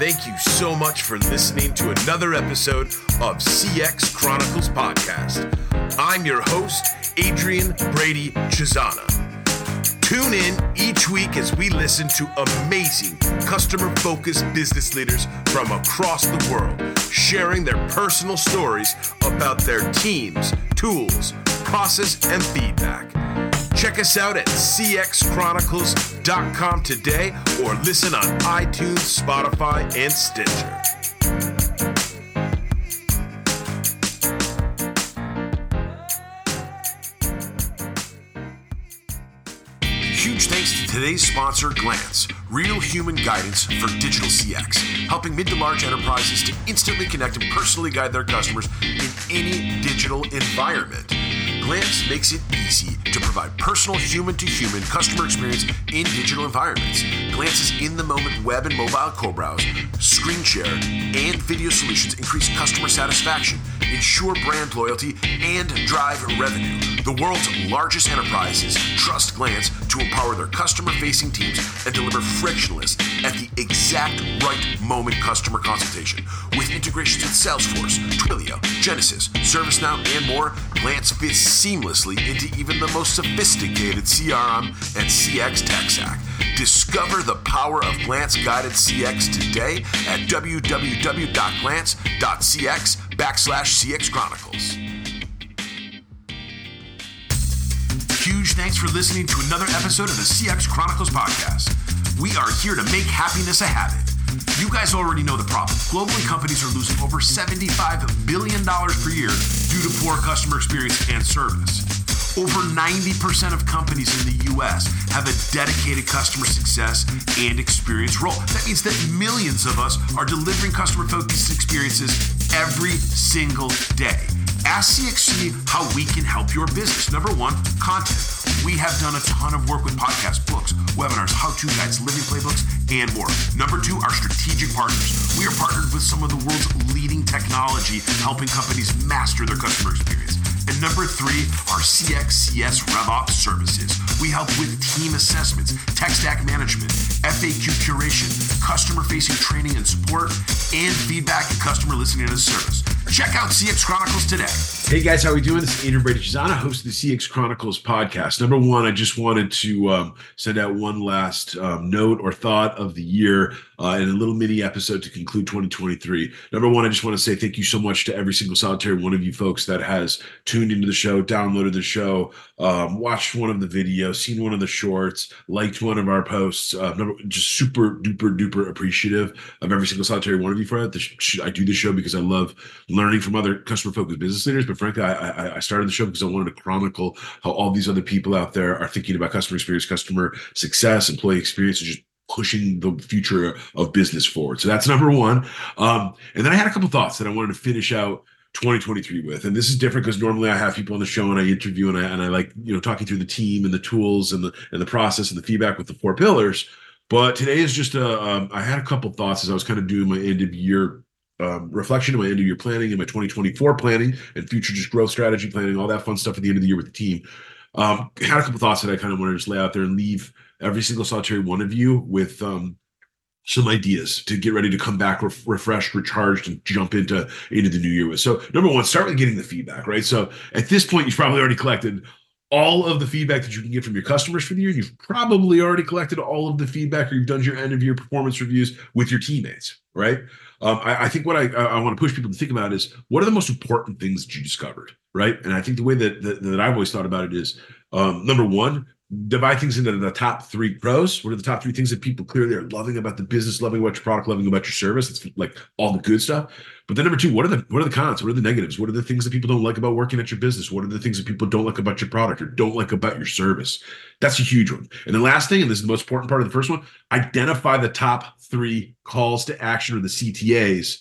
thank you so much for listening to another episode of CX Chronicles Podcast. I'm your host, Adrian Brady Cesana. Tune in each week as we listen to amazing customer focused business leaders from across the world, sharing their personal stories about their teams, tools, process, and feedback. Check us out at cxchronicles.com today or listen on iTunes, Spotify, and Stitcher. Huge thanks to today's sponsor, Glance, real human guidance for digital CX, helping mid to large enterprises to instantly connect and personally guide their customers in any digital environment. Glance makes it easy to provide personal human to human customer experience in digital environments. Glance's in the moment web and mobile co browse, screen share, and video solutions increase customer satisfaction, ensure brand loyalty, and drive revenue. The world's largest enterprises trust Glance to empower their customer facing teams and deliver frictionless at the exact right moment customer consultation. With integrations with Salesforce, Twilio, Genesys, ServiceNow, and more, Glance fits seamlessly into even the most sophisticated CRM and CX tech stack. Discover the power of Glance guided CX today at www.glance.cx backslash CX Chronicles. Huge thanks for listening to another episode of the CX Chronicles podcast. We are here to make happiness a habit. You guys already know the problem. Globally, companies are losing over $75 billion per year due to poor customer experience and service. Over 90% of companies in the US have a dedicated customer success and experience role. That means that millions of us are delivering customer focused experiences every single day. Ask CXC how we can help your business. Number one, content. We have done a ton of work with podcasts, books, webinars, how to guides, living playbooks, and more. Number two, our strategic partners. We are partnered with some of the world's leading technology, helping companies master their customer experience. And number three, our CXCS RevOps services. We help with team assessments, tech stack management, FAQ curation, customer facing training and support, and feedback and customer listening as a service. Check out CX Chronicles today. Hey guys, how are we doing? This is Adrian Brady Cesana, host of the CX Chronicles podcast. Number one, I just wanted to um, send out one last um, note or thought of the year uh, in a little mini episode to conclude 2023. Number one, I just want to say thank you so much to every single solitary one of you folks that has tuned into the show, downloaded the show, um, watched one of the videos, seen one of the shorts, liked one of our posts. Uh, number, just super duper duper appreciative of every single solitary one of you for that. I do the show because I love learning from other customer focused business leaders, but frankly, I, I started the show because I wanted to chronicle how all these other people out there are thinking about customer experience, customer success, employee experience, and just pushing the future of business forward. So that's number one. Um, and then I had a couple thoughts that I wanted to finish out 2023 with. And this is different because normally I have people on the show and I interview and I and I like, you know, talking through the team and the tools and the and the process and the feedback with the four pillars. But today is just a. Um, I had a couple thoughts as I was kind of doing my end of year um, reflection of my end of year planning and my 2024 planning and future just growth strategy planning, all that fun stuff at the end of the year with the team. Um, had a couple thoughts that I kind of want to just lay out there and leave every single solitary one of you with um, some ideas to get ready to come back ref- refreshed, recharged, and jump into into the new year with. So, number one, start with getting the feedback, right? So, at this point, you've probably already collected all of the feedback that you can get from your customers for the year. You've probably already collected all of the feedback, or you've done your end of year performance reviews with your teammates, right? Um, I, I, think what I, I want to push people to think about is what are the most important things that you discovered, right? And I think the way that that, that I've always thought about it is um, number one, divide things into the top three pros. What are the top three things that people clearly are loving about the business, loving about your product, loving about your service? It's like all the good stuff. But then number two, what are the what are the cons? What are the negatives? What are the things that people don't like about working at your business? What are the things that people don't like about your product or don't like about your service? That's a huge one. And the last thing, and this is the most important part of the first one, identify the top three calls to action or the CTAs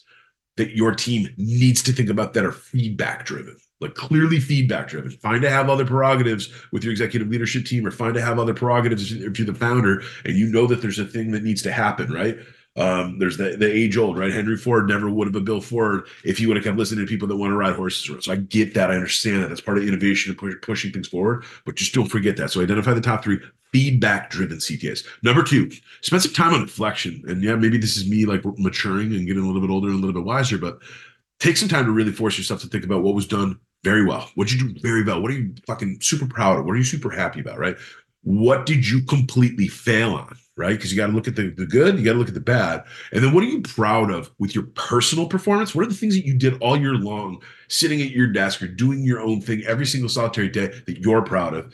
that your team needs to think about that are feedback driven like clearly feedback driven. Find to have other prerogatives with your executive leadership team, or find to have other prerogatives if you're the founder and you know that there's a thing that needs to happen, right? Um, there's the, the age old, right? Henry Ford never would have been Bill Ford if he would have kept listening to people that want to ride horses. So I get that. I understand that. That's part of innovation and push, pushing things forward, but just don't forget that. So identify the top three feedback driven CTAs. Number two, spend some time on reflection. And yeah, maybe this is me like maturing and getting a little bit older and a little bit wiser, but take some time to really force yourself to think about what was done very well. What did you do very well? What are you fucking super proud of? What are you super happy about? Right? What did you completely fail on? Right? Because you got to look at the, the good, you got to look at the bad. And then what are you proud of with your personal performance? What are the things that you did all year long, sitting at your desk or doing your own thing every single solitary day that you're proud of?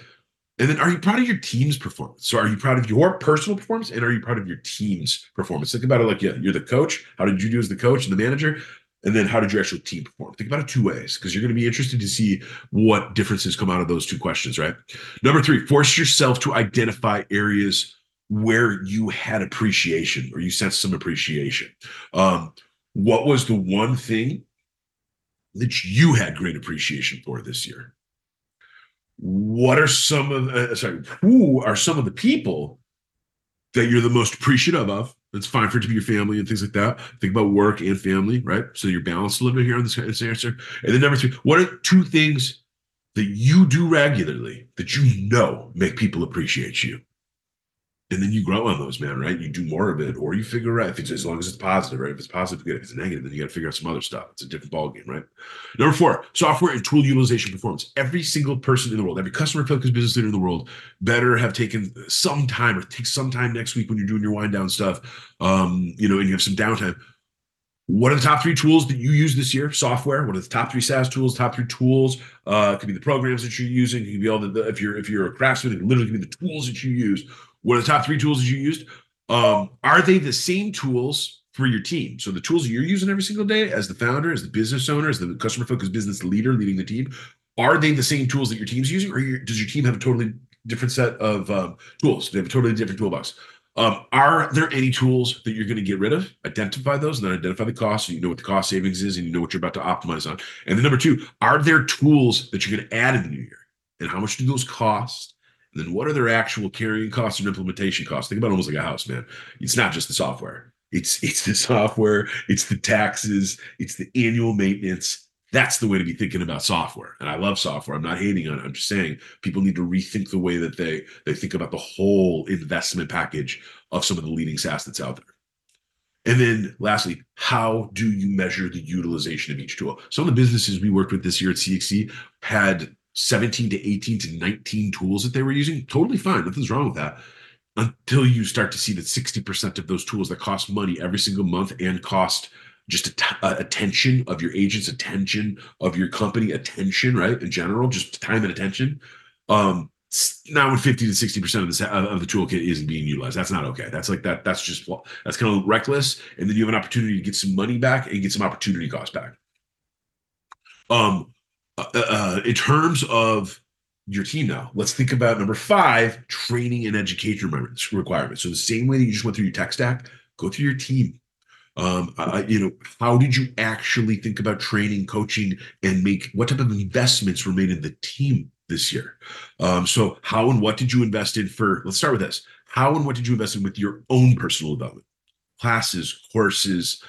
And then are you proud of your team's performance? So are you proud of your personal performance and are you proud of your team's performance? Think about it like yeah, you're the coach. How did you do as the coach and the manager? And then how did your actual team perform? Think about it two ways because you're going to be interested to see what differences come out of those two questions, right? Number three, force yourself to identify areas where you had appreciation or you sensed some appreciation. Um, what was the one thing that you had great appreciation for this year? What are some of uh, sorry, who are some of the people that you're the most appreciative of it's fine for it to be your family and things like that. Think about work and family, right? So you're balanced a little bit here on this, this answer. And then number three, what are two things that you do regularly that you know make people appreciate you? And then you grow on those, man, right? You do more of it, or you figure out if it's as long as it's positive, right? If it's positive, good. If it's negative, then you got to figure out some other stuff. It's a different ballgame, right? Number four, software and tool utilization performance. Every single person in the world, every customer focused business leader in the world, better have taken some time or take some time next week when you're doing your wind down stuff, um, you know, and you have some downtime. What are the top three tools that you use this year? Software. What are the top three SaaS tools? Top three tools. Uh, could be the programs that you're using. It could be all the, if you're if you're a craftsman, it literally could be the tools that you use what are the top three tools that you used? Um, are they the same tools for your team? So the tools you're using every single day as the founder, as the business owner, as the customer focused business leader leading the team, are they the same tools that your team's using, or does your team have a totally different set of um, tools? They have a totally different toolbox? Um, are there any tools that you're going to get rid of? Identify those and then identify the cost so you know what the cost savings is and you know what you're about to optimize on. And then number two, are there tools that you're going to add in the new year? And how much do those cost? Then what are their actual carrying costs and implementation costs? Think about almost like a house, man. It's not just the software. It's it's the software, it's the taxes, it's the annual maintenance. That's the way to be thinking about software. And I love software. I'm not hating on it. I'm just saying people need to rethink the way that they they think about the whole investment package of some of the leading SaaS that's out there. And then lastly, how do you measure the utilization of each tool? Some of the businesses we worked with this year at CXC had 17 to 18 to 19 tools that they were using, totally fine. Nothing's wrong with that. Until you start to see that 60% of those tools that cost money every single month and cost just uh, attention of your agents, attention of your company, attention, right? In general, just time and attention. Um, now when 50 to 60 percent of the of the toolkit isn't being utilized that's not okay that's like that that's just that's kind of reckless and then you have an opportunity to get some money back and get some opportunity cost back um uh, uh, in terms of your team now, let's think about number five training and education requirements. So, the same way that you just went through your tech stack, go through your team. Um, uh, you know, how did you actually think about training, coaching, and make what type of investments were made in the team this year? Um, so, how and what did you invest in for? Let's start with this. How and what did you invest in with your own personal development? Classes, courses,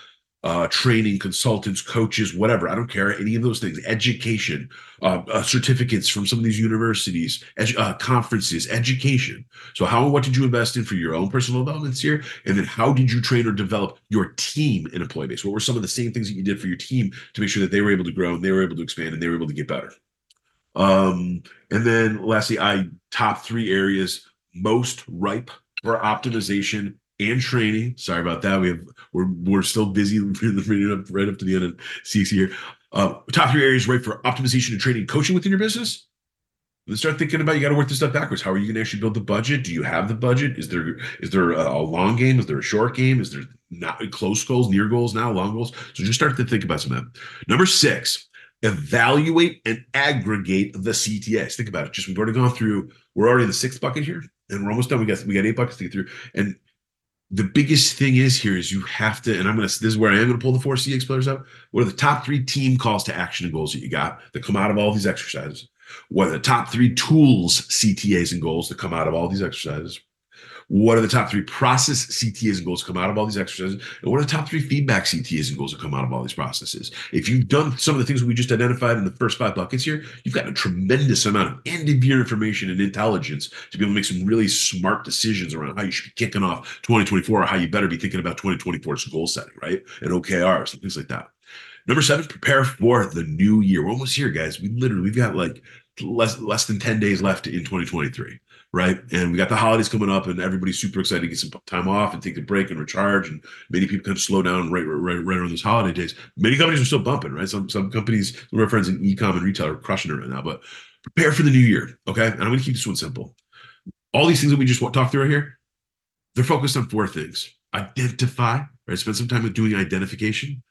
uh, training, consultants, coaches, whatever. I don't care. Any of those things, education, uh, uh, certificates from some of these universities, edu- uh, conferences, education. So, how and what did you invest in for your own personal development here? And then, how did you train or develop your team and employee base? What were some of the same things that you did for your team to make sure that they were able to grow and they were able to expand and they were able to get better? Um, and then, lastly, I top three areas most ripe for optimization and training. Sorry about that. We have we're we're still busy reading up right up to the end of CC here. Uh, top three areas right for optimization and training, coaching within your business. Let's start thinking about you got to work this stuff backwards. How are you going to actually build the budget? Do you have the budget? Is there is there a, long game? Is there a short game? Is there not close goals, near goals now, long goals? So just start to think about some of that. Number six, evaluate and aggregate the CTAs. Think about it. Just we've already gone through. We're already in the sixth bucket here, and we're almost done. We got we got eight buckets to get through, and the biggest thing is here is you have to, and I'm gonna this is where I am gonna pull the four CX pillars up. What are the top three team calls to action and goals that you got that come out of all these exercises? What are the top three tools, CTAs, and goals that come out of all these exercises? What are the top three process CTAs and goals come out of all these exercises? And what are the top three feedback CTAs and goals that come out of all these processes? If you've done some of the things we just identified in the first five buckets here, you've got a tremendous amount of end of year information and intelligence to be able to make some really smart decisions around how you should be kicking off 2024 or how you better be thinking about 2024's goal setting, right? And OKRs and things like that. Number seven, prepare for the new year. We're almost here, guys. We literally we've got like less less than 10 days left in 2023 right? And we got the holidays coming up and everybody's super excited to get some time off and take a break and recharge and many people kind of slow down right right, right around those holiday days. Many companies are still bumping right? Some some companies some of our friends in e-com and retail are crushing it right now but prepare for the new year okay? And i'm going to keep this one simple. All these things that we just talked through right here they're focused on four things. Identify right? Spend some time with doing identification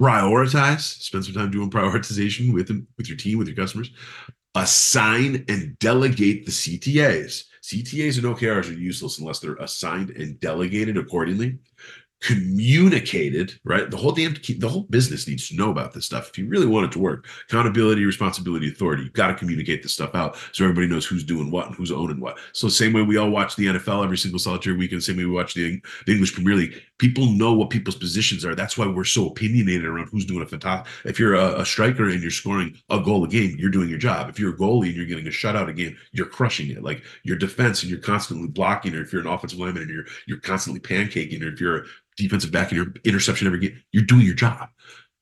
prioritize spend some time doing prioritization with them with your team with your customers. Assign and delegate the ctas ctas and okrs are useless unless they're assigned and delegated accordingly communicated, right? The whole damn the whole business needs to know about this stuff. If you really want it to work, accountability, responsibility, authority, you've got to communicate this stuff out so everybody knows who's doing what and who's owning what. So same way we all watch the NFL every single solitary weekend, same way we watch the, the English Premier League. People know what people's positions are. That's why we're so opinionated around who's doing a fantastic. If you're a, a striker and you're scoring a goal a game, you're doing your job. If you're a goalie and you're getting a shutout a game, you're crushing it. Like your defense and you're constantly blocking, or if you're an offensive lineman and you're you're constantly pancaking, or if you're a defensive back and your interception every game. You're doing your job.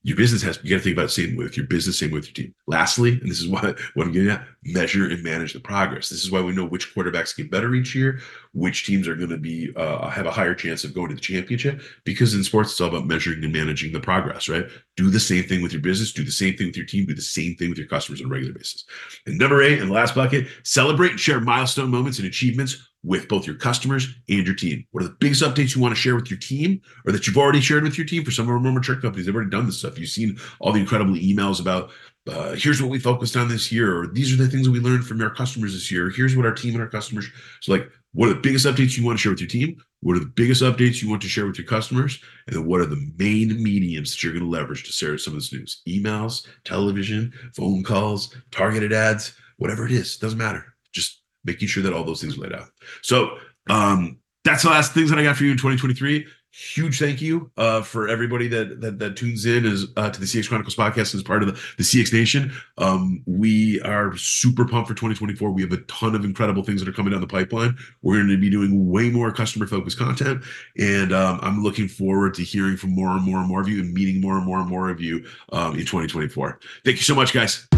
Your business has you got to think about same with your business, same with your team. Lastly, and this is why what I'm getting at, measure and manage the progress. This is why we know which quarterbacks get better each year, which teams are going to be uh, have a higher chance of going to the championship. Because in sports, it's all about measuring and managing the progress. Right? Do the same thing with your business. Do the same thing with your team. Do the same thing with your customers on a regular basis. And number eight, and last bucket, celebrate and share milestone moments and achievements with both your customers and your team. What are the biggest updates you want to share with your team or that you've already shared with your team? For some of our more mature companies, they've already done this stuff. You've seen all the incredible emails about uh, here's what we focused on this year, or these are the things that we learned from our customers this year. Here's what our team and our customers. So, like, what are the biggest updates you want to share with your team? What are the biggest updates you want to share with your customers? And then what are the main mediums that you're going to leverage to share some of this news? Emails, television, phone calls, targeted ads, whatever it is, doesn't matter. Just making sure that all those things are laid out. So um, that's the last things that I got for you in 2023. Huge thank you uh, for everybody that, that that tunes in as uh, to the CX Chronicles podcast as part of the, the CX Nation. Um, we are super pumped for 2024. We have a ton of incredible things that are coming down the pipeline. We're going to be doing way more customer focused content, and um, I'm looking forward to hearing from more and more and more of you and meeting more and more and more of you um, in 2024. Thank you so much, guys.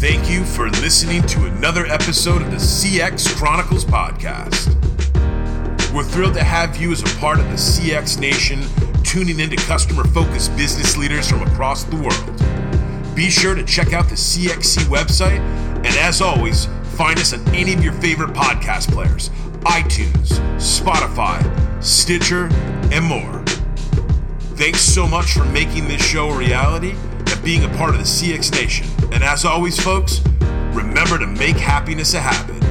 Thank you for listening to another episode of the CX Chronicles podcast. We're thrilled to have you as a part of the CX Nation, tuning into customer focused business leaders from across the world. Be sure to check out the CXC website, and as always, find us on any of your favorite podcast players iTunes, Spotify, Stitcher, and more. Thanks so much for making this show a reality being a part of the CX Nation. And as always, folks, remember to make happiness a habit.